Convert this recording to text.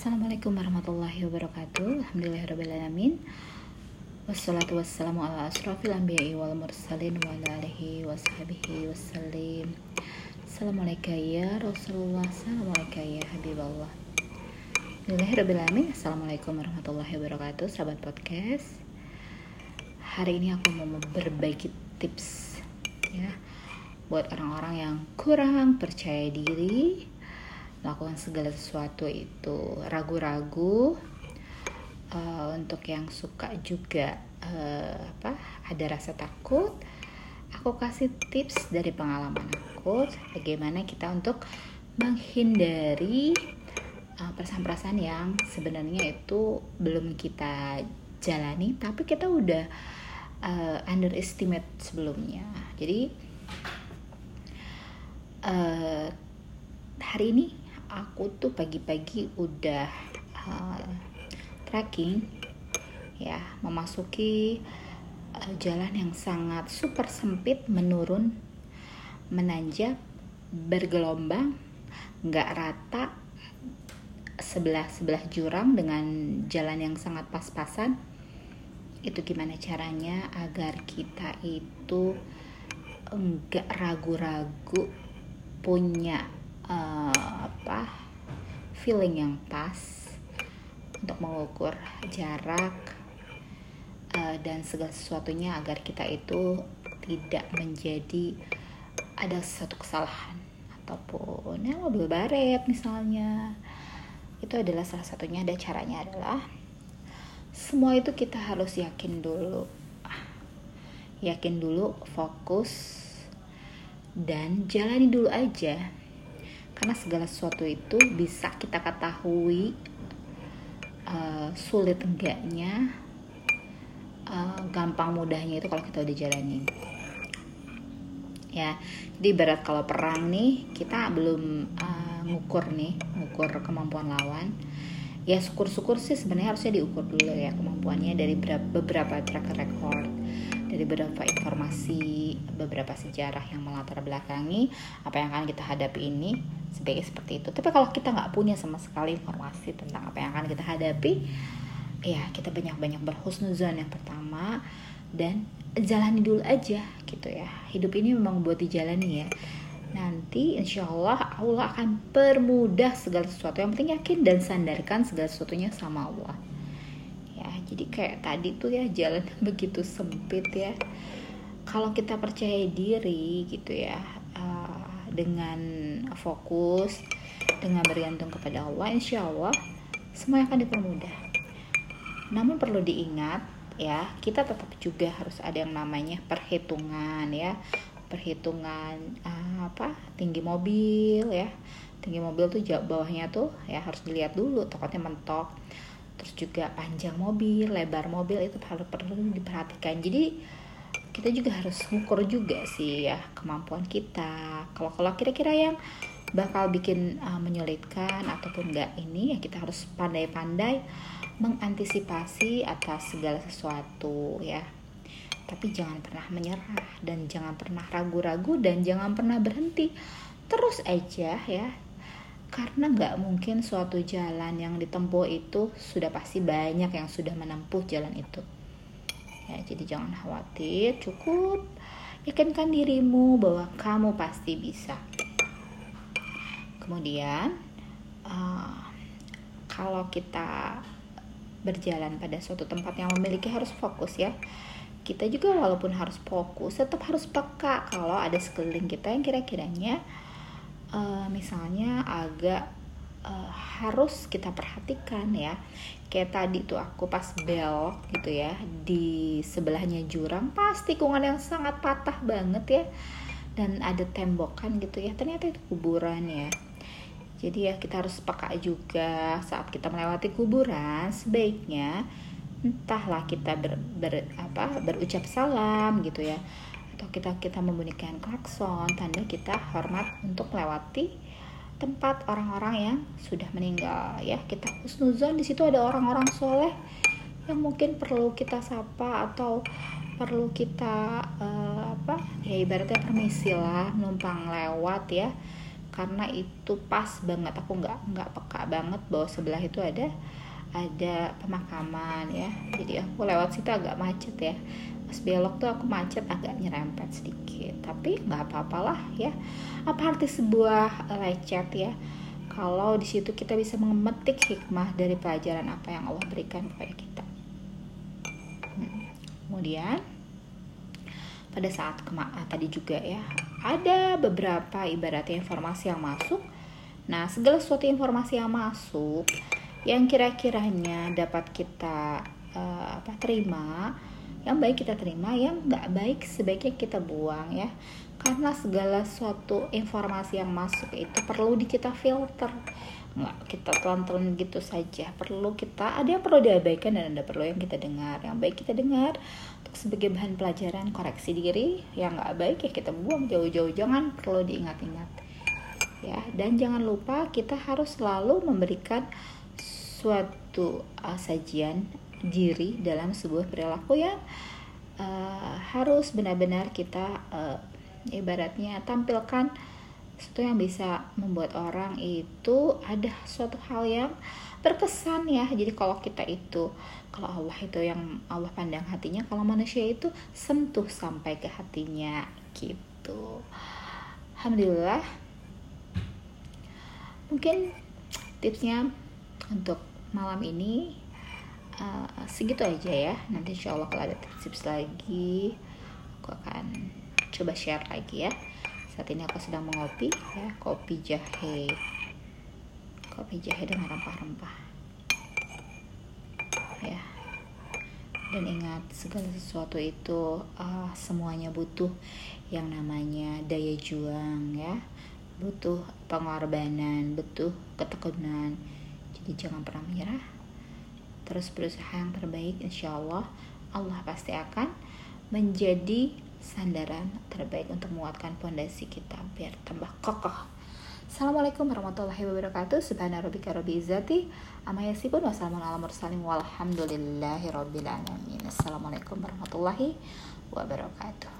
Assalamualaikum warahmatullahi wabarakatuh. Alhamdulillahirrahmanirrahim Wassalatu wassalamu ala asrafil anbiya'i wal mursalin wa ala alihi wa sahbihi wassalim Assalamualaikum ya Rasulullah. Assalamualaikum ya Habiballah Alhamdulillahirrahmanirrahim Assalamualaikum warahmatullahi wabarakatuh Sahabat podcast. Hari ini aku mau berbagi tips ya Buat orang-orang yang kurang percaya diri melakukan segala sesuatu itu. Ragu-ragu uh, untuk yang suka juga uh, apa ada rasa takut aku kasih tips dari pengalaman aku bagaimana kita untuk menghindari uh, perasaan-perasaan yang sebenarnya itu belum kita jalani tapi kita udah uh, underestimate sebelumnya. Jadi uh, hari ini aku tuh pagi-pagi udah uh, trekking ya memasuki uh, jalan yang sangat super sempit menurun menanjak bergelombang nggak rata sebelah sebelah jurang dengan jalan yang sangat pas-pasan. Itu gimana caranya agar kita itu enggak ragu-ragu punya uh, apa feeling yang pas untuk mengukur jarak uh, dan segala sesuatunya agar kita itu tidak menjadi ada satu kesalahan ataupun ya mobil baret misalnya. Itu adalah salah satunya ada caranya adalah semua itu kita harus yakin dulu. Yakin dulu fokus dan jalani dulu aja karena segala sesuatu itu bisa kita ketahui uh, sulit enggaknya uh, gampang mudahnya itu kalau kita udah jalanin. Ya jadi berat kalau perang nih kita belum uh, ngukur nih ngukur kemampuan lawan. Ya syukur-syukur sih sebenarnya harusnya diukur dulu ya kemampuannya dari beberapa track record dari beberapa informasi beberapa sejarah yang melatar belakangi apa yang akan kita hadapi ini sebagai seperti itu. Tapi kalau kita nggak punya sama sekali informasi tentang apa yang akan kita hadapi ya kita banyak-banyak berhusnuzon yang pertama dan jalani dulu aja gitu ya. Hidup ini memang buat dijalani ya. Nanti insya Allah Allah akan permudah segala sesuatu. Yang penting yakin dan sandarkan segala sesuatunya sama Allah. Jadi kayak tadi tuh ya jalan begitu sempit ya. Kalau kita percaya diri gitu ya dengan fokus dengan bergantung kepada Allah insya Allah semua akan dipermudah. Namun perlu diingat ya kita tetap juga harus ada yang namanya perhitungan ya. Perhitungan uh, apa tinggi mobil ya. Tinggi mobil tuh bawahnya tuh ya harus dilihat dulu takutnya mentok. Terus juga panjang mobil lebar mobil itu perlu perlu diperhatikan. Jadi kita juga harus ngukur juga sih ya kemampuan kita. Kalau kalau kira-kira yang bakal bikin uh, menyulitkan ataupun enggak ini ya kita harus pandai-pandai mengantisipasi atas segala sesuatu ya. Tapi jangan pernah menyerah dan jangan pernah ragu-ragu dan jangan pernah berhenti. Terus aja ya karena nggak mungkin suatu jalan yang ditempuh itu sudah pasti banyak yang sudah menempuh jalan itu ya jadi jangan khawatir cukup yakinkan dirimu bahwa kamu pasti bisa. Kemudian uh, kalau kita berjalan pada suatu tempat yang memiliki harus fokus ya kita juga walaupun harus fokus tetap harus peka kalau ada sekeliling kita yang kira-kiranya uh, misalnya agak uh, harus kita perhatikan ya. Kayak tadi tuh aku pas belok gitu ya di sebelahnya jurang pas tikungan yang sangat patah banget ya. Dan ada tembokan gitu ya ternyata itu kuburan ya. Jadi ya kita harus peka juga saat kita melewati kuburan sebaiknya entahlah kita ber, ber apa berucap salam gitu ya. Atau kita kita membunyikan klakson tanda kita hormat untuk melewati tempat orang-orang yang sudah meninggal ya. Kita husnuzon di situ ada orang-orang soleh yang mungkin perlu kita sapa atau perlu kita uh, apa ya ibaratnya permisi lah numpang lewat ya. Karena itu pas banget. Aku nggak nggak peka banget bahwa sebelah itu ada ada pemakaman ya. Jadi aku lewat situ agak macet ya pas belok tuh aku macet agak nyerempet sedikit. Tapi nggak apa-apalah ya. Apa arti sebuah lecet ya? Kalau di situ kita bisa memetik hikmah dari pelajaran apa yang Allah berikan kepada kita. Hmm. kemudian pada saat kema ah, tadi juga ya ada beberapa ibaratnya informasi yang masuk. Nah segala sesuatu informasi yang masuk yang kira-kiranya dapat kita uh, apa terima yang baik kita terima yang nggak baik sebaiknya kita buang ya. Karena segala suatu informasi yang masuk itu perlu di kita filter. Nggak kita telan-telan gitu saja. Perlu kita ada yang perlu diabaikan dan ada perlu yang kita dengar. Yang baik kita dengar. Untuk sebagai bahan pelajaran koreksi diri yang nggak baik ya kita buang jauh-jauh. Jangan perlu diingat-ingat ya. Dan jangan lupa kita harus selalu memberikan suatu uh, sajian diri dalam sebuah perilaku yang uh, harus benar-benar kita uh, ibaratnya tampilkan sesuatu yang bisa membuat orang itu ada suatu hal yang berkesan ya. Jadi kalau kita itu kalau Allah itu yang Allah pandang hatinya kalau manusia itu sentuh sampai ke hatinya gitu. Alhamdulillah. Mungkin tipsnya untuk malam ini uh, segitu aja ya. Nanti insya Allah kalau ada tips-tips lagi aku akan coba share lagi ya. Saat ini aku sedang mengopi ya kopi jahe. Kopi jahe dengan rempah-rempah. Ya. Dan ingat segala sesuatu itu uh, semuanya butuh yang namanya daya juang ya. Butuh pengorbanan butuh ketekunan. Jadi jangan pernah menyerah terus berusaha yang terbaik insya Allah Allah pasti akan menjadi sandaran terbaik untuk menguatkan pondasi kita biar tambah kokoh. Assalamualaikum warahmatullahi wabarakatuh. Subhanarabbika rabbil izzati amma yasifun wa salamun ala mursalin walhamdulillahi rabbil alamin. Assalamualaikum warahmatullahi wabarakatuh.